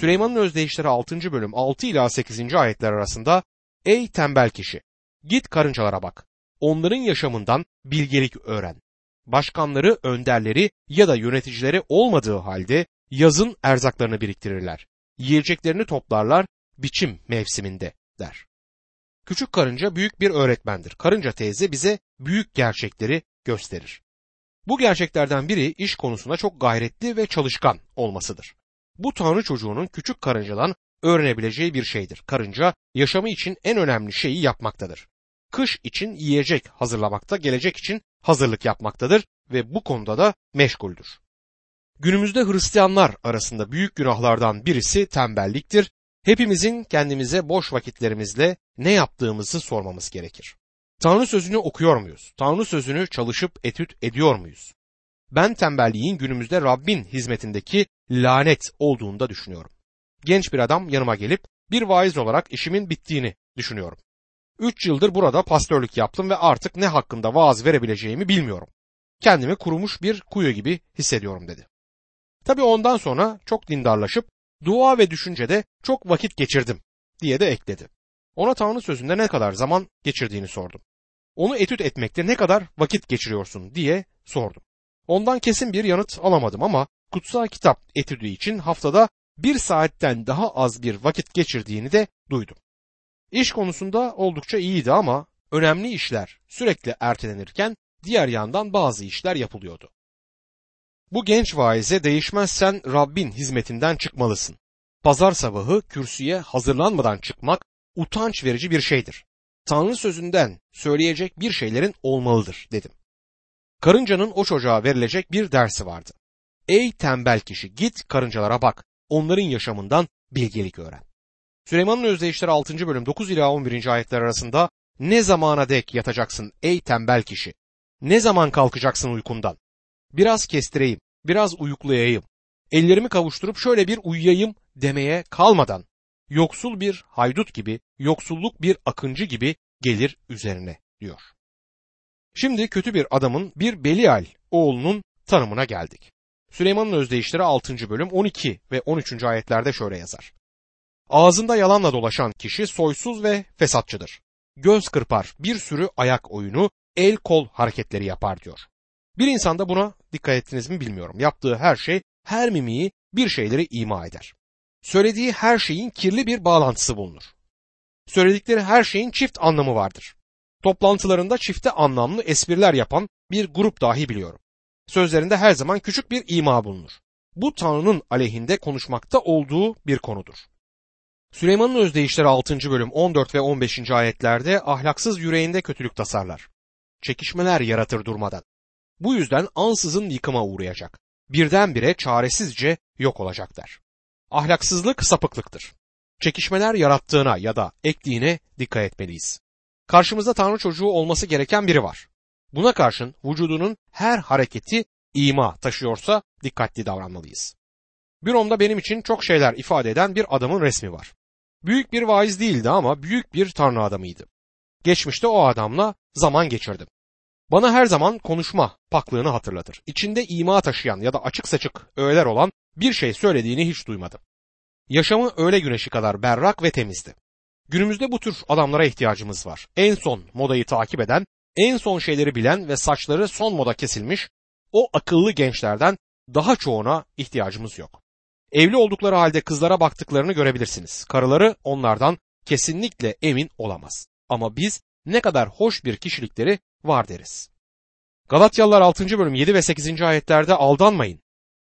Süleyman'ın özdeyişleri 6. bölüm 6 ila 8. ayetler arasında Ey tembel kişi! Git karıncalara bak. Onların yaşamından bilgelik öğren. Başkanları, önderleri ya da yöneticileri olmadığı halde yazın erzaklarını biriktirirler. Yiyeceklerini toplarlar biçim mevsiminde der. Küçük karınca büyük bir öğretmendir. Karınca teyze bize büyük gerçekleri gösterir. Bu gerçeklerden biri iş konusunda çok gayretli ve çalışkan olmasıdır. Bu tanrı çocuğunun küçük karıncadan öğrenebileceği bir şeydir. Karınca yaşamı için en önemli şeyi yapmaktadır. Kış için yiyecek hazırlamakta, gelecek için hazırlık yapmaktadır ve bu konuda da meşguldür. Günümüzde Hristiyanlar arasında büyük günahlardan birisi tembelliktir. Hepimizin kendimize boş vakitlerimizle ne yaptığımızı sormamız gerekir. Tanrı sözünü okuyor muyuz? Tanrı sözünü çalışıp etüt ediyor muyuz? Ben tembelliğin günümüzde Rabbin hizmetindeki lanet olduğunu da düşünüyorum. Genç bir adam yanıma gelip bir vaiz olarak işimin bittiğini düşünüyorum. Üç yıldır burada pastörlük yaptım ve artık ne hakkında vaaz verebileceğimi bilmiyorum. Kendimi kurumuş bir kuyu gibi hissediyorum dedi. Tabi ondan sonra çok dindarlaşıp dua ve düşüncede çok vakit geçirdim diye de ekledi. Ona Tanrı sözünde ne kadar zaman geçirdiğini sordum. Onu etüt etmekte ne kadar vakit geçiriyorsun diye sordum. Ondan kesin bir yanıt alamadım ama kutsal kitap etüdü için haftada bir saatten daha az bir vakit geçirdiğini de duydum. İş konusunda oldukça iyiydi ama önemli işler sürekli ertelenirken diğer yandan bazı işler yapılıyordu. Bu genç vaize değişmezsen Rabbin hizmetinden çıkmalısın. Pazar sabahı kürsüye hazırlanmadan çıkmak utanç verici bir şeydir. Tanrı sözünden söyleyecek bir şeylerin olmalıdır dedim. Karıncanın o çocuğa verilecek bir dersi vardı. Ey tembel kişi git karıncalara bak, onların yaşamından bilgelik öğren. Süleyman'ın özdeyişleri 6. bölüm 9 ila 11. ayetler arasında ne zamana dek yatacaksın ey tembel kişi? Ne zaman kalkacaksın uykundan? Biraz kestireyim, biraz uyuklayayım. Ellerimi kavuşturup şöyle bir uyuyayım demeye kalmadan yoksul bir haydut gibi, yoksulluk bir akıncı gibi gelir üzerine diyor. Şimdi kötü bir adamın bir Belial oğlunun tanımına geldik. Süleyman'ın özdeyişleri 6. bölüm 12 ve 13. ayetlerde şöyle yazar. Ağzında yalanla dolaşan kişi soysuz ve fesatçıdır. Göz kırpar, bir sürü ayak oyunu, el kol hareketleri yapar diyor. Bir insanda buna dikkat ettiniz mi bilmiyorum. Yaptığı her şey, her mimiği bir şeyleri ima eder. Söylediği her şeyin kirli bir bağlantısı bulunur. Söyledikleri her şeyin çift anlamı vardır. Toplantılarında çifte anlamlı espriler yapan bir grup dahi biliyorum. Sözlerinde her zaman küçük bir ima bulunur. Bu Tanrı'nın aleyhinde konuşmakta olduğu bir konudur. Süleyman'ın özdeyişleri 6. bölüm 14 ve 15. ayetlerde ahlaksız yüreğinde kötülük tasarlar. Çekişmeler yaratır durmadan. Bu yüzden ansızın yıkıma uğrayacak. Birdenbire çaresizce yok olacaklar. Ahlaksızlık sapıklıktır. Çekişmeler yarattığına ya da ektiğine dikkat etmeliyiz. Karşımızda Tanrı çocuğu olması gereken biri var. Buna karşın vücudunun her hareketi ima taşıyorsa dikkatli davranmalıyız. Büromda benim için çok şeyler ifade eden bir adamın resmi var. Büyük bir vaiz değildi ama büyük bir tanrı adamıydı. Geçmişte o adamla zaman geçirdim. Bana her zaman konuşma paklığını hatırlatır. İçinde ima taşıyan ya da açık saçık öğeler olan bir şey söylediğini hiç duymadım. Yaşamı öğle güneşi kadar berrak ve temizdi. Günümüzde bu tür adamlara ihtiyacımız var. En son modayı takip eden, en son şeyleri bilen ve saçları son moda kesilmiş o akıllı gençlerden daha çoğuna ihtiyacımız yok. Evli oldukları halde kızlara baktıklarını görebilirsiniz. Karıları onlardan kesinlikle emin olamaz. Ama biz ne kadar hoş bir kişilikleri var deriz. Galatyalılar 6. bölüm 7 ve 8. ayetlerde aldanmayın.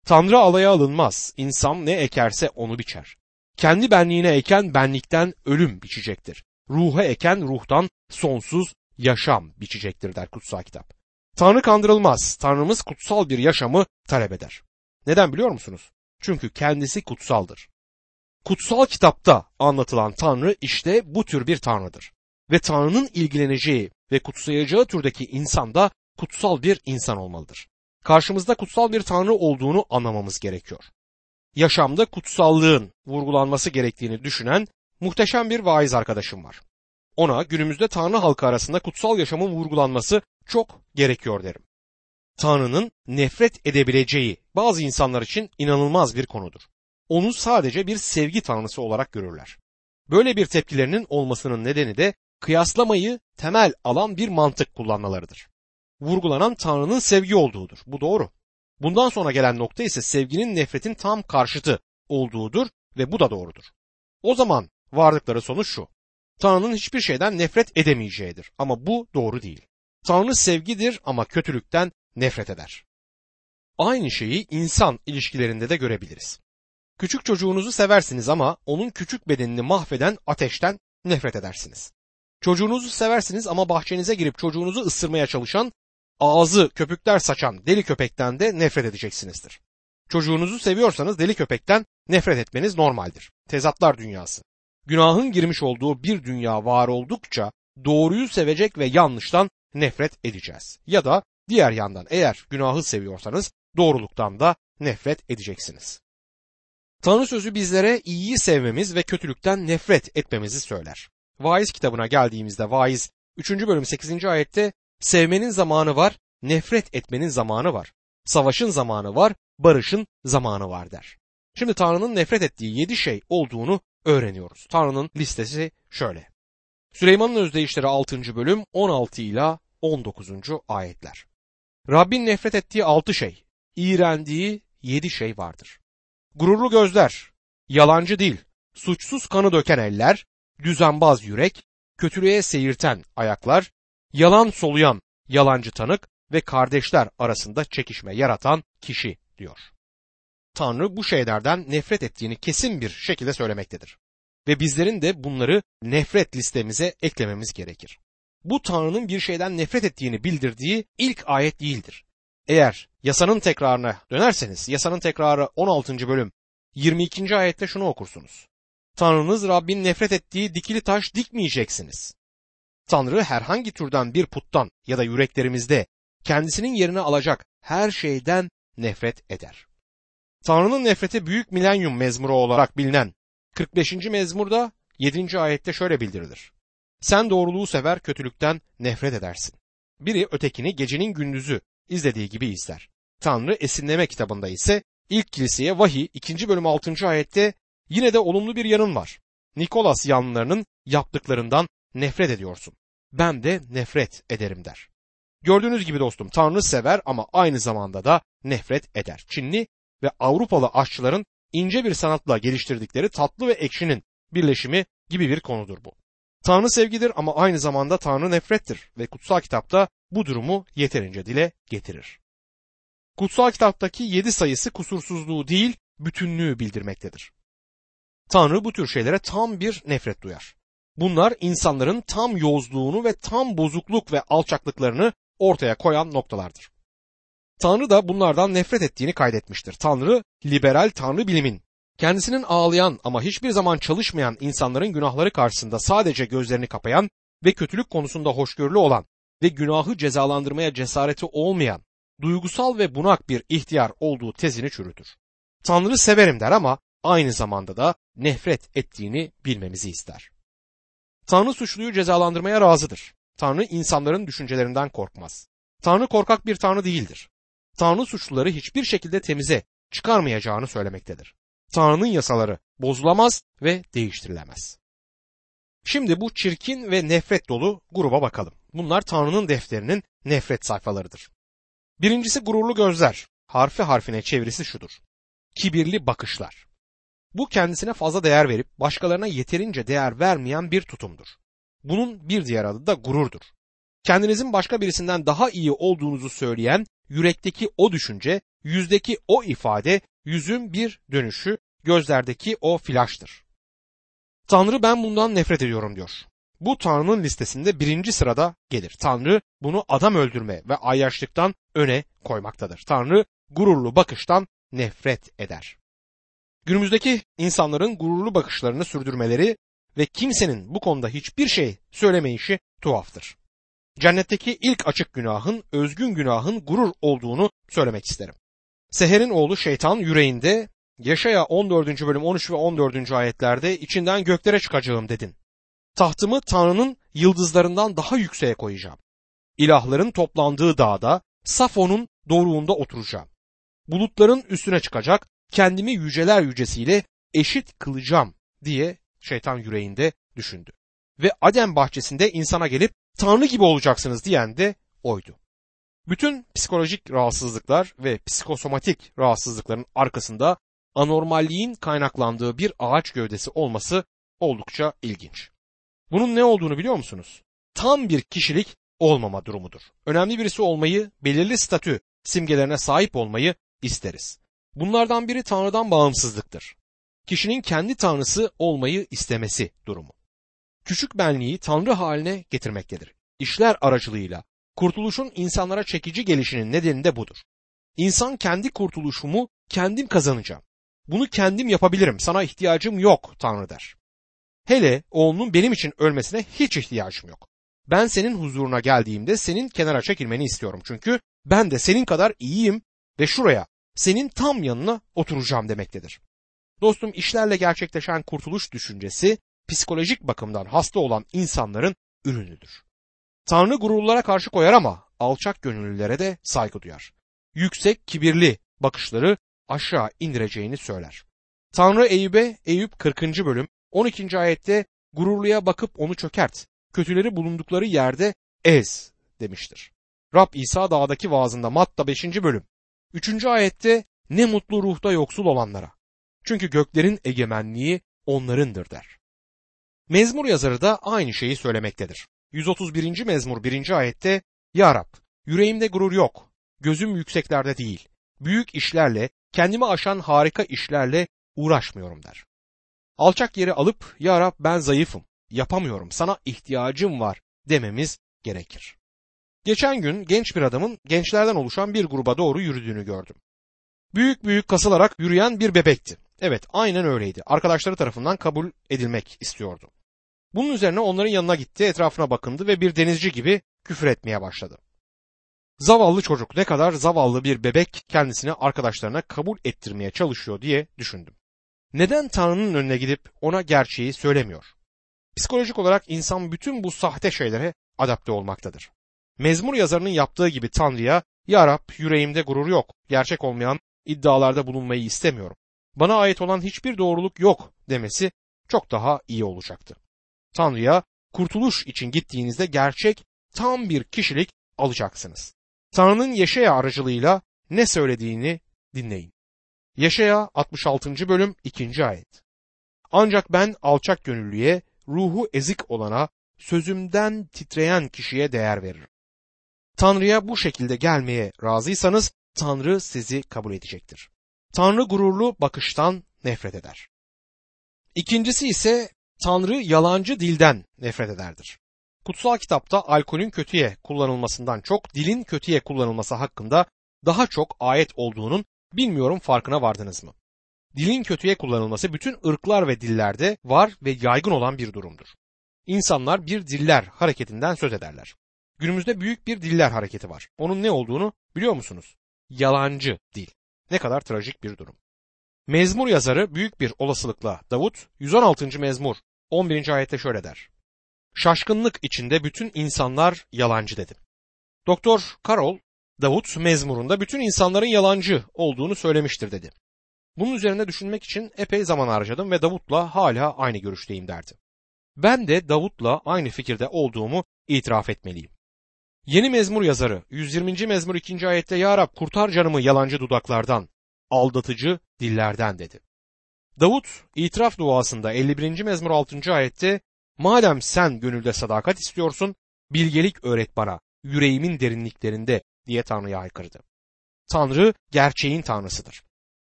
Tanrı alaya alınmaz. İnsan ne ekerse onu biçer. Kendi benliğine eken benlikten ölüm biçecektir. Ruha eken ruhtan sonsuz yaşam biçecektir der kutsal kitap. Tanrı kandırılmaz. Tanrımız kutsal bir yaşamı talep eder. Neden biliyor musunuz? Çünkü kendisi kutsaldır. Kutsal kitapta anlatılan Tanrı işte bu tür bir Tanrıdır. Ve Tanrı'nın ilgileneceği ve kutsayacağı türdeki insan da kutsal bir insan olmalıdır. Karşımızda kutsal bir Tanrı olduğunu anlamamız gerekiyor. Yaşamda kutsallığın vurgulanması gerektiğini düşünen muhteşem bir vaiz arkadaşım var. Ona günümüzde Tanrı halkı arasında kutsal yaşamın vurgulanması çok gerekiyor derim. Tanrı'nın nefret edebileceği bazı insanlar için inanılmaz bir konudur. onu sadece bir sevgi tanrısı olarak görürler. Böyle bir tepkilerinin olmasının nedeni de kıyaslamayı temel alan bir mantık kullanmalarıdır. Vurgulanan Tanrı'nın sevgi olduğudur. Bu doğru. Bundan sonra gelen nokta ise sevginin nefretin tam karşıtı olduğudur ve bu da doğrudur. O zaman vardıkları sonuç şu. Tanrı'nın hiçbir şeyden nefret edemeyeceğidir ama bu doğru değil. Tanrı sevgidir ama kötülükten nefret eder. Aynı şeyi insan ilişkilerinde de görebiliriz. Küçük çocuğunuzu seversiniz ama onun küçük bedenini mahveden ateşten nefret edersiniz. Çocuğunuzu seversiniz ama bahçenize girip çocuğunuzu ısırmaya çalışan, ağzı köpükler saçan deli köpekten de nefret edeceksinizdir. Çocuğunuzu seviyorsanız deli köpekten nefret etmeniz normaldir. Tezatlar dünyası. Günahın girmiş olduğu bir dünya var oldukça doğruyu sevecek ve yanlıştan nefret edeceğiz. Ya da diğer yandan eğer günahı seviyorsanız doğruluktan da nefret edeceksiniz. Tanrı sözü bizlere iyiyi sevmemiz ve kötülükten nefret etmemizi söyler. Vaiz kitabına geldiğimizde Vaiz 3. bölüm 8. ayette sevmenin zamanı var, nefret etmenin zamanı var. Savaşın zamanı var, barışın zamanı var der. Şimdi Tanrı'nın nefret ettiği yedi şey olduğunu öğreniyoruz. Tanrı'nın listesi şöyle. Süleyman'ın özdeyişleri 6. bölüm 16 ila 19. ayetler. Rabbin nefret ettiği altı şey, iğrendiği yedi şey vardır. Gururlu gözler, yalancı dil, suçsuz kanı döken eller, düzenbaz yürek, kötülüğe seyirten ayaklar, yalan soluyan yalancı tanık ve kardeşler arasında çekişme yaratan kişi diyor. Tanrı bu şeylerden nefret ettiğini kesin bir şekilde söylemektedir. Ve bizlerin de bunları nefret listemize eklememiz gerekir. Bu Tanrı'nın bir şeyden nefret ettiğini bildirdiği ilk ayet değildir. Eğer yasanın tekrarına dönerseniz yasanın tekrarı 16. bölüm 22. ayette şunu okursunuz. Tanrınız Rabbin nefret ettiği dikili taş dikmeyeceksiniz. Tanrı herhangi türden bir puttan ya da yüreklerimizde kendisinin yerini alacak her şeyden nefret eder. Tanrı'nın nefreti büyük milenyum mezmuru olarak bilinen 45. mezmurda 7. ayette şöyle bildirilir. Sen doğruluğu sever kötülükten nefret edersin. Biri ötekini gecenin gündüzü izlediği gibi izler. Tanrı esinleme kitabında ise ilk kiliseye vahiy 2. bölüm 6. ayette yine de olumlu bir yanın var. Nikolas yanlılarının yaptıklarından nefret ediyorsun. Ben de nefret ederim der. Gördüğünüz gibi dostum Tanrı sever ama aynı zamanda da nefret eder. Çinli ve Avrupalı aşçıların ince bir sanatla geliştirdikleri tatlı ve ekşinin birleşimi gibi bir konudur bu. Tanrı sevgidir ama aynı zamanda Tanrı nefrettir ve kutsal kitapta bu durumu yeterince dile getirir. Kutsal kitaptaki yedi sayısı kusursuzluğu değil, bütünlüğü bildirmektedir. Tanrı bu tür şeylere tam bir nefret duyar. Bunlar insanların tam yozluğunu ve tam bozukluk ve alçaklıklarını ortaya koyan noktalardır. Tanrı da bunlardan nefret ettiğini kaydetmiştir. Tanrı liberal tanrı bilimin kendisinin ağlayan ama hiçbir zaman çalışmayan insanların günahları karşısında sadece gözlerini kapayan ve kötülük konusunda hoşgörülü olan ve günahı cezalandırmaya cesareti olmayan, duygusal ve bunak bir ihtiyar olduğu tezini çürütür. Tanrı severim der ama aynı zamanda da nefret ettiğini bilmemizi ister. Tanrı suçluyu cezalandırmaya razıdır. Tanrı insanların düşüncelerinden korkmaz. Tanrı korkak bir tanrı değildir. Tanrı suçluları hiçbir şekilde temize çıkarmayacağını söylemektedir. Tanrı'nın yasaları bozulamaz ve değiştirilemez. Şimdi bu çirkin ve nefret dolu gruba bakalım. Bunlar Tanrı'nın defterinin nefret sayfalarıdır. Birincisi gururlu gözler. Harfi harfine çevirisi şudur. Kibirli bakışlar. Bu kendisine fazla değer verip başkalarına yeterince değer vermeyen bir tutumdur. Bunun bir diğer adı da gururdur. Kendinizin başka birisinden daha iyi olduğunuzu söyleyen yürekteki o düşünce, yüzdeki o ifade, yüzün bir dönüşü, gözlerdeki o flaştır. Tanrı ben bundan nefret ediyorum diyor. Bu Tanrı'nın listesinde birinci sırada gelir. Tanrı bunu adam öldürme ve ayyaşlıktan öne koymaktadır. Tanrı gururlu bakıştan nefret eder. Günümüzdeki insanların gururlu bakışlarını sürdürmeleri ve kimsenin bu konuda hiçbir şey söylemeyişi tuhaftır. Cennetteki ilk açık günahın, özgün günahın gurur olduğunu söylemek isterim. Seher'in oğlu şeytan yüreğinde Yaşaya 14. bölüm 13 ve 14. ayetlerde içinden göklere çıkacağım dedin. Tahtımı Tanrı'nın yıldızlarından daha yükseğe koyacağım. İlahların toplandığı dağda Safon'un doruğunda oturacağım. Bulutların üstüne çıkacak, kendimi yüceler yücesiyle eşit kılacağım diye şeytan yüreğinde düşündü. Ve Adem bahçesinde insana gelip Tanrı gibi olacaksınız diyen de oydu. Bütün psikolojik rahatsızlıklar ve psikosomatik rahatsızlıkların arkasında anormalliğin kaynaklandığı bir ağaç gövdesi olması oldukça ilginç. Bunun ne olduğunu biliyor musunuz? Tam bir kişilik olmama durumudur. Önemli birisi olmayı, belirli statü simgelerine sahip olmayı isteriz. Bunlardan biri Tanrı'dan bağımsızlıktır. Kişinin kendi tanrısı olmayı istemesi durumu. Küçük benliği Tanrı haline getirmektedir. İşler aracılığıyla kurtuluşun insanlara çekici gelişinin nedeni de budur. İnsan kendi kurtuluşumu kendim kazanacağım. Bunu kendim yapabilirim. Sana ihtiyacım yok Tanrı der. Hele oğlunun benim için ölmesine hiç ihtiyacım yok. Ben senin huzuruna geldiğimde senin kenara çekilmeni istiyorum. Çünkü ben de senin kadar iyiyim ve şuraya senin tam yanına oturacağım demektedir. Dostum işlerle gerçekleşen kurtuluş düşüncesi psikolojik bakımdan hasta olan insanların ürünüdür. Tanrı gururlara karşı koyar ama alçak gönüllülere de saygı duyar. Yüksek, kibirli bakışları aşağı indireceğini söyler. Tanrı Eyüp'e Eyüp 40. bölüm 12. ayette gururluya bakıp onu çökert, kötüleri bulundukları yerde ez demiştir. Rab İsa dağdaki vaazında Matta 5. bölüm 3. ayette ne mutlu ruhta yoksul olanlara. Çünkü göklerin egemenliği onlarındır der. Mezmur yazarı da aynı şeyi söylemektedir. 131. mezmur 1. ayette Ya Rab yüreğimde gurur yok, gözüm yükseklerde değil, büyük işlerle, kendimi aşan harika işlerle uğraşmıyorum der. Alçak yeri alıp Ya Rab ben zayıfım, yapamıyorum, sana ihtiyacım var dememiz gerekir. Geçen gün genç bir adamın gençlerden oluşan bir gruba doğru yürüdüğünü gördüm. Büyük büyük kasılarak yürüyen bir bebekti. Evet aynen öyleydi. Arkadaşları tarafından kabul edilmek istiyordu. Bunun üzerine onların yanına gitti, etrafına bakındı ve bir denizci gibi küfür etmeye başladı. Zavallı çocuk ne kadar zavallı bir bebek kendisini arkadaşlarına kabul ettirmeye çalışıyor diye düşündüm. Neden Tanrı'nın önüne gidip ona gerçeği söylemiyor? Psikolojik olarak insan bütün bu sahte şeylere adapte olmaktadır. Mezmur yazarının yaptığı gibi Tanrı'ya Ya Rab yüreğimde gurur yok, gerçek olmayan iddialarda bulunmayı istemiyorum. Bana ait olan hiçbir doğruluk yok demesi çok daha iyi olacaktı. Tanrı'ya kurtuluş için gittiğinizde gerçek tam bir kişilik alacaksınız. Tanrı'nın Yeşaya aracılığıyla ne söylediğini dinleyin. Yaşaya 66. bölüm 2. ayet. Ancak ben alçak gönüllüye, ruhu ezik olana, sözümden titreyen kişiye değer veririm. Tanrı'ya bu şekilde gelmeye razıysanız Tanrı sizi kabul edecektir. Tanrı gururlu bakıştan nefret eder. İkincisi ise Tanrı yalancı dilden nefret ederdir. Kutsal kitapta alkolün kötüye kullanılmasından çok dilin kötüye kullanılması hakkında daha çok ayet olduğunun bilmiyorum farkına vardınız mı? Dilin kötüye kullanılması bütün ırklar ve dillerde var ve yaygın olan bir durumdur. İnsanlar bir diller hareketinden söz ederler. Günümüzde büyük bir diller hareketi var. Onun ne olduğunu biliyor musunuz? Yalancı dil. Ne kadar trajik bir durum. Mezmur yazarı büyük bir olasılıkla Davut 116. mezmur 11. ayette şöyle der. Şaşkınlık içinde bütün insanlar yalancı dedi. Doktor Karol Davut mezmurunda bütün insanların yalancı olduğunu söylemiştir dedi. Bunun üzerine düşünmek için epey zaman harcadım ve Davut'la hala aynı görüşteyim derdi. Ben de Davut'la aynı fikirde olduğumu itiraf etmeliyim. Yeni mezmur yazarı 120. mezmur 2. ayette Ya Rab kurtar canımı yalancı dudaklardan, aldatıcı dillerden dedi. Davut itiraf duasında 51. mezmur 6. ayette Madem sen gönülde sadakat istiyorsun, bilgelik öğret bana, yüreğimin derinliklerinde diye Tanrı'ya haykırdı. Tanrı gerçeğin Tanrısıdır.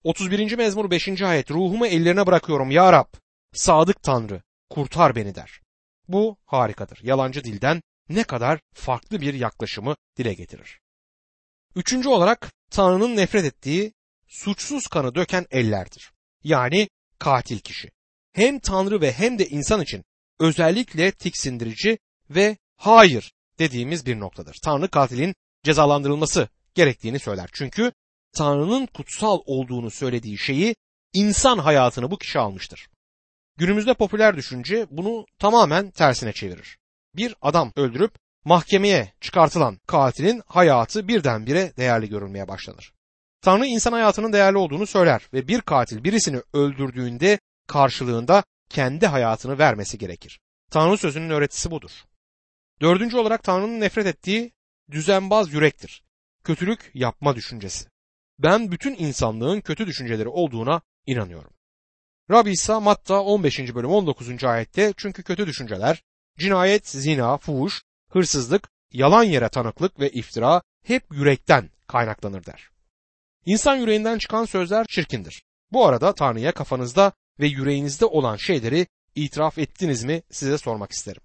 31. mezmur 5. ayet ruhumu ellerine bırakıyorum ya Rab, sadık Tanrı, kurtar beni der. Bu harikadır. Yalancı dilden ne kadar farklı bir yaklaşımı dile getirir. Üçüncü olarak Tanrı'nın nefret ettiği suçsuz kanı döken ellerdir. Yani katil kişi. Hem Tanrı ve hem de insan için özellikle tiksindirici ve hayır dediğimiz bir noktadır. Tanrı katilin cezalandırılması gerektiğini söyler. Çünkü Tanrı'nın kutsal olduğunu söylediği şeyi insan hayatını bu kişi almıştır. Günümüzde popüler düşünce bunu tamamen tersine çevirir. Bir adam öldürüp mahkemeye çıkartılan katilin hayatı birdenbire değerli görülmeye başlanır. Tanrı insan hayatının değerli olduğunu söyler ve bir katil birisini öldürdüğünde karşılığında kendi hayatını vermesi gerekir. Tanrı sözünün öğretisi budur. Dördüncü olarak Tanrı'nın nefret ettiği düzenbaz yürektir. Kötülük yapma düşüncesi. Ben bütün insanlığın kötü düşünceleri olduğuna inanıyorum. Rabbi İsa Matta 15. bölüm 19. ayette çünkü kötü düşünceler, cinayet, zina, fuhuş, hırsızlık, yalan yere tanıklık ve iftira hep yürekten kaynaklanır der. İnsan yüreğinden çıkan sözler çirkindir. Bu arada Tanrı'ya kafanızda ve yüreğinizde olan şeyleri itiraf ettiniz mi size sormak isterim.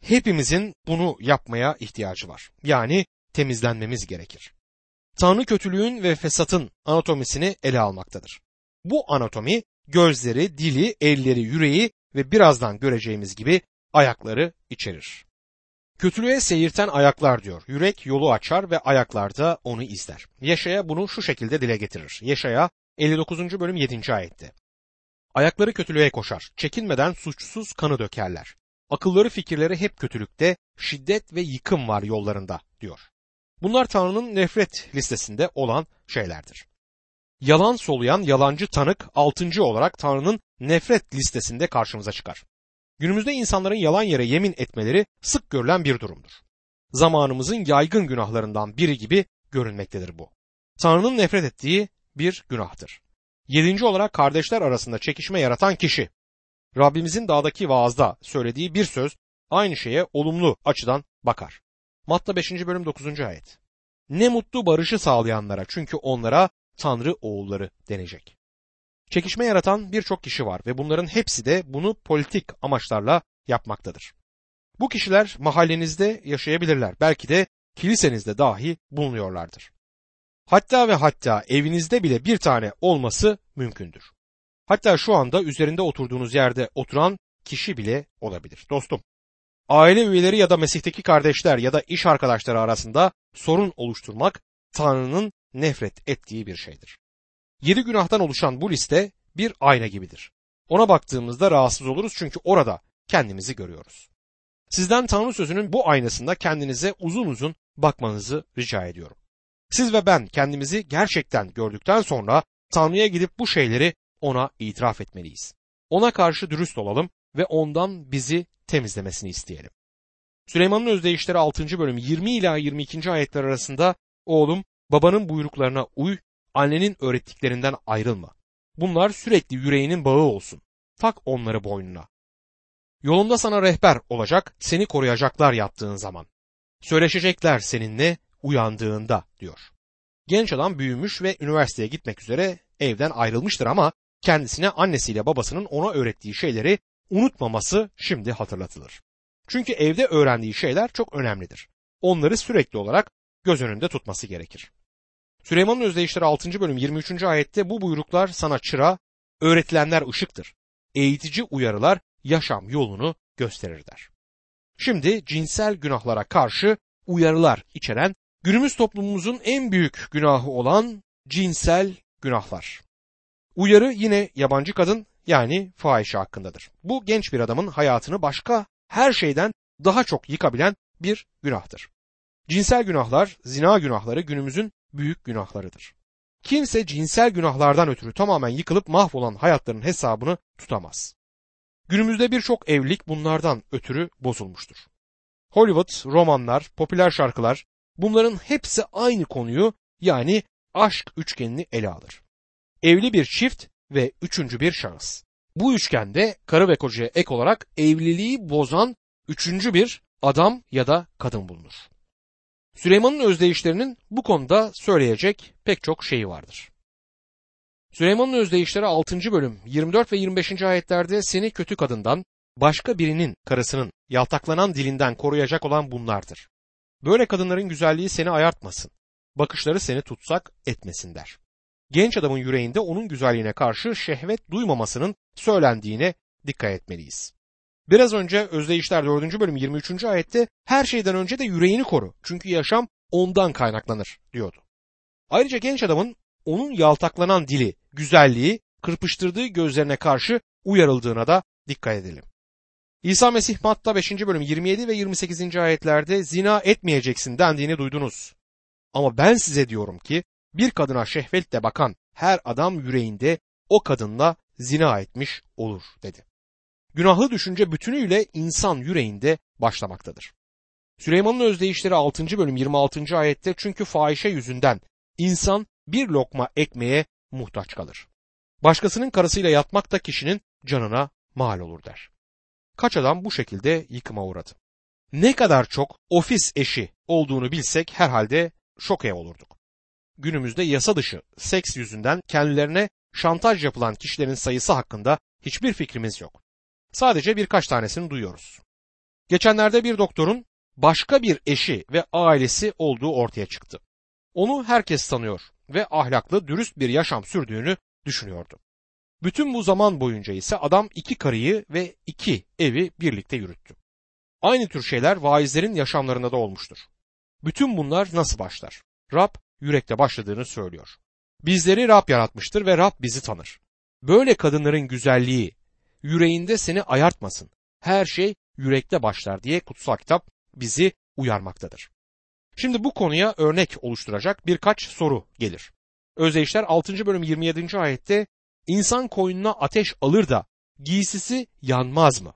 Hepimizin bunu yapmaya ihtiyacı var. Yani temizlenmemiz gerekir. Tanrı kötülüğün ve fesatın anatomisini ele almaktadır. Bu anatomi gözleri, dili, elleri, yüreği ve birazdan göreceğimiz gibi ayakları içerir. Kötülüğe seyirten ayaklar diyor. Yürek yolu açar ve ayaklar da onu izler. Yaşaya bunu şu şekilde dile getirir. Yaşaya 59. bölüm 7. ayette. Ayakları kötülüğe koşar. Çekinmeden suçsuz kanı dökerler. Akılları fikirleri hep kötülükte, şiddet ve yıkım var yollarında diyor. Bunlar Tanrı'nın nefret listesinde olan şeylerdir. Yalan soluyan yalancı tanık altıncı olarak Tanrı'nın nefret listesinde karşımıza çıkar. Günümüzde insanların yalan yere yemin etmeleri sık görülen bir durumdur. Zamanımızın yaygın günahlarından biri gibi görünmektedir bu. Tanrı'nın nefret ettiği bir günahtır. Yedinci olarak kardeşler arasında çekişme yaratan kişi. Rabbimizin dağdaki vaazda söylediği bir söz aynı şeye olumlu açıdan bakar. Matta 5. bölüm 9. ayet. Ne mutlu barışı sağlayanlara çünkü onlara Tanrı oğulları denecek. Çekişme yaratan birçok kişi var ve bunların hepsi de bunu politik amaçlarla yapmaktadır. Bu kişiler mahallenizde yaşayabilirler. Belki de kilisenizde dahi bulunuyorlardır. Hatta ve hatta evinizde bile bir tane olması mümkündür. Hatta şu anda üzerinde oturduğunuz yerde oturan kişi bile olabilir. Dostum, aile üyeleri ya da Mesih'teki kardeşler ya da iş arkadaşları arasında sorun oluşturmak Tanrı'nın nefret ettiği bir şeydir. Yedi günahtan oluşan bu liste bir ayna gibidir. Ona baktığımızda rahatsız oluruz çünkü orada kendimizi görüyoruz. Sizden Tanrı sözünün bu aynasında kendinize uzun uzun bakmanızı rica ediyorum. Siz ve ben kendimizi gerçekten gördükten sonra Tanrı'ya gidip bu şeyleri ona itiraf etmeliyiz. Ona karşı dürüst olalım ve ondan bizi temizlemesini isteyelim. Süleyman'ın özdeyişleri 6. bölüm 20 ila 22. ayetler arasında oğlum babanın buyruklarına uy, annenin öğrettiklerinden ayrılma. Bunlar sürekli yüreğinin bağı olsun. Tak onları boynuna. Yolunda sana rehber olacak, seni koruyacaklar yattığın zaman. Söyleşecekler seninle uyandığında diyor. Genç adam büyümüş ve üniversiteye gitmek üzere evden ayrılmıştır ama kendisine annesiyle babasının ona öğrettiği şeyleri unutmaması şimdi hatırlatılır. Çünkü evde öğrendiği şeyler çok önemlidir. Onları sürekli olarak göz önünde tutması gerekir. Süleyman'ın özdeyişleri 6. bölüm 23. ayette bu buyruklar sana çıra, öğretilenler ışıktır. Eğitici uyarılar yaşam yolunu gösterir der. Şimdi cinsel günahlara karşı uyarılar içeren günümüz toplumumuzun en büyük günahı olan cinsel günahlar. Uyarı yine yabancı kadın yani fahişe hakkındadır. Bu genç bir adamın hayatını başka her şeyden daha çok yıkabilen bir günahtır. Cinsel günahlar, zina günahları günümüzün büyük günahlarıdır. Kimse cinsel günahlardan ötürü tamamen yıkılıp mahvolan hayatların hesabını tutamaz. Günümüzde birçok evlilik bunlardan ötürü bozulmuştur. Hollywood, romanlar, popüler şarkılar bunların hepsi aynı konuyu yani aşk üçgenini ele alır. Evli bir çift ve üçüncü bir şahıs. Bu üçgende karı ve kocaya ek olarak evliliği bozan üçüncü bir adam ya da kadın bulunur. Süleyman'ın özdeyişlerinin bu konuda söyleyecek pek çok şeyi vardır. Süleyman'ın özdeyişleri 6. bölüm 24 ve 25. ayetlerde seni kötü kadından, başka birinin karısının yaltaklanan dilinden koruyacak olan bunlardır. Böyle kadınların güzelliği seni ayartmasın. Bakışları seni tutsak etmesin der. Genç adamın yüreğinde onun güzelliğine karşı şehvet duymamasının söylendiğine dikkat etmeliyiz. Biraz önce Özdeyişler 4. bölüm 23. ayette her şeyden önce de yüreğini koru. Çünkü yaşam ondan kaynaklanır diyordu. Ayrıca genç adamın onun yaltaklanan dili, güzelliği, kırpıştırdığı gözlerine karşı uyarıldığına da dikkat edelim. İsa Mesih Matta 5. bölüm 27 ve 28. ayetlerde zina etmeyeceksin dendiğini duydunuz. Ama ben size diyorum ki Bir kadına şehvetle bakan her adam yüreğinde o kadınla zina etmiş olur dedi. Günahlı düşünce bütünüyle insan yüreğinde başlamaktadır. Süleyman'ın özdeyişleri 6. bölüm 26. ayette çünkü fahişe yüzünden insan bir lokma ekmeğe muhtaç kalır. Başkasının karısıyla yatmak da kişinin canına mal olur der. Kaç adam bu şekilde yıkıma uğradı. Ne kadar çok ofis eşi olduğunu bilsek herhalde şoke olurduk. Günümüzde yasa dışı seks yüzünden kendilerine şantaj yapılan kişilerin sayısı hakkında hiçbir fikrimiz yok. Sadece birkaç tanesini duyuyoruz. Geçenlerde bir doktorun başka bir eşi ve ailesi olduğu ortaya çıktı. Onu herkes tanıyor ve ahlaklı, dürüst bir yaşam sürdüğünü düşünüyordu. Bütün bu zaman boyunca ise adam iki karıyı ve iki evi birlikte yürüttü. Aynı tür şeyler vaizlerin yaşamlarında da olmuştur. Bütün bunlar nasıl başlar? Rab yürekte başladığını söylüyor. Bizleri Rab yaratmıştır ve Rab bizi tanır. Böyle kadınların güzelliği yüreğinde seni ayartmasın. Her şey yürekte başlar diye kutsal kitap bizi uyarmaktadır. Şimdi bu konuya örnek oluşturacak birkaç soru gelir. Özdeyişler 6. bölüm 27. ayette insan koynuna ateş alır da giysisi yanmaz mı?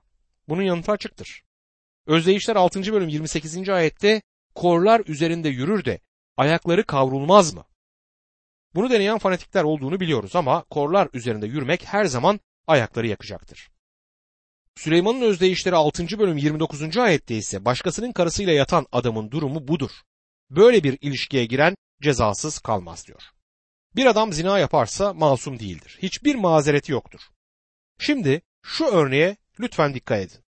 Bunun yanıtı açıktır. Özdeyişler 6. bölüm 28. ayette korlar üzerinde yürür de ayakları kavrulmaz mı? Bunu deneyen fanatikler olduğunu biliyoruz ama korlar üzerinde yürümek her zaman ayakları yakacaktır. Süleyman'ın özdeyişleri 6. bölüm 29. ayette ise başkasının karısıyla yatan adamın durumu budur. Böyle bir ilişkiye giren cezasız kalmaz diyor. Bir adam zina yaparsa masum değildir. Hiçbir mazereti yoktur. Şimdi şu örneğe lütfen dikkat edin.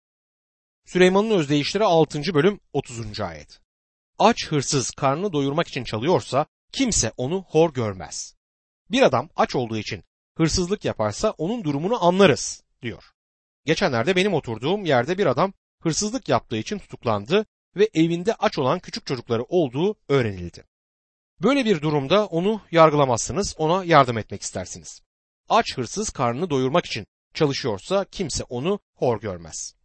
Süleyman'ın özdeyişleri 6. bölüm 30. ayet. Aç hırsız karnını doyurmak için çalıyorsa kimse onu hor görmez. Bir adam aç olduğu için hırsızlık yaparsa onun durumunu anlarız diyor. Geçenlerde benim oturduğum yerde bir adam hırsızlık yaptığı için tutuklandı ve evinde aç olan küçük çocukları olduğu öğrenildi. Böyle bir durumda onu yargılamazsınız, ona yardım etmek istersiniz. Aç hırsız karnını doyurmak için çalışıyorsa kimse onu hor görmez.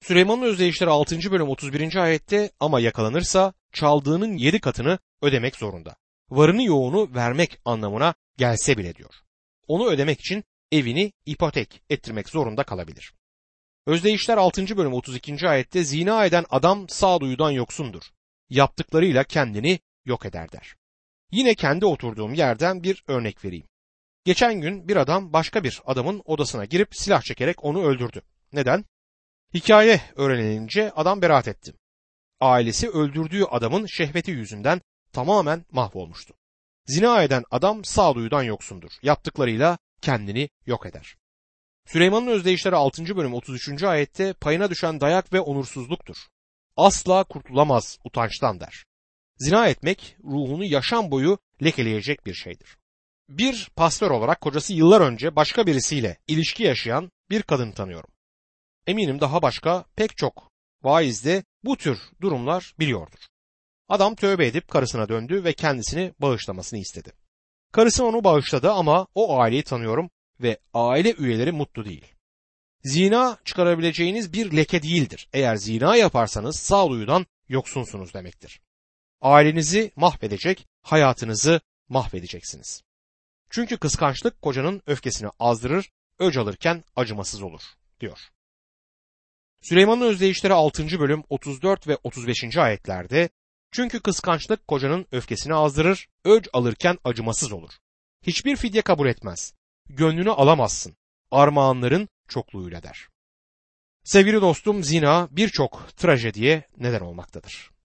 Süleyman'ın özdeyişleri 6. bölüm 31. ayette ama yakalanırsa çaldığının 7 katını ödemek zorunda. Varını yoğunu vermek anlamına gelse bile diyor. Onu ödemek için evini ipotek ettirmek zorunda kalabilir. Özdeyişler 6. bölüm 32. ayette zina eden adam sağduyudan yoksundur. Yaptıklarıyla kendini yok eder der. Yine kendi oturduğum yerden bir örnek vereyim. Geçen gün bir adam başka bir adamın odasına girip silah çekerek onu öldürdü. Neden? Hikaye öğrenilince adam beraat etti. Ailesi öldürdüğü adamın şehveti yüzünden tamamen mahvolmuştu. Zina eden adam sağduyudan yoksundur. Yaptıklarıyla kendini yok eder. Süleyman'ın özdeyişleri 6. bölüm 33. ayette payına düşen dayak ve onursuzluktur. Asla kurtulamaz utançtan der. Zina etmek ruhunu yaşam boyu lekeleyecek bir şeydir. Bir pastör olarak kocası yıllar önce başka birisiyle ilişki yaşayan bir kadın tanıyorum. Eminim daha başka pek çok vaiz de bu tür durumlar biliyordur. Adam tövbe edip karısına döndü ve kendisini bağışlamasını istedi. Karısı onu bağışladı ama o aileyi tanıyorum ve aile üyeleri mutlu değil. Zina çıkarabileceğiniz bir leke değildir. Eğer zina yaparsanız sağduyudan yoksunsunuz demektir. Ailenizi mahvedecek, hayatınızı mahvedeceksiniz. Çünkü kıskançlık kocanın öfkesini azdırır, öc alırken acımasız olur, diyor. Süleyman'ın özdeyişleri 6. bölüm 34 ve 35. ayetlerde çünkü kıskançlık kocanın öfkesini azdırır, öc alırken acımasız olur. Hiçbir fidye kabul etmez. Gönlünü alamazsın. Armağanların çokluğuyla der. Sevgili dostum zina birçok trajediye neden olmaktadır.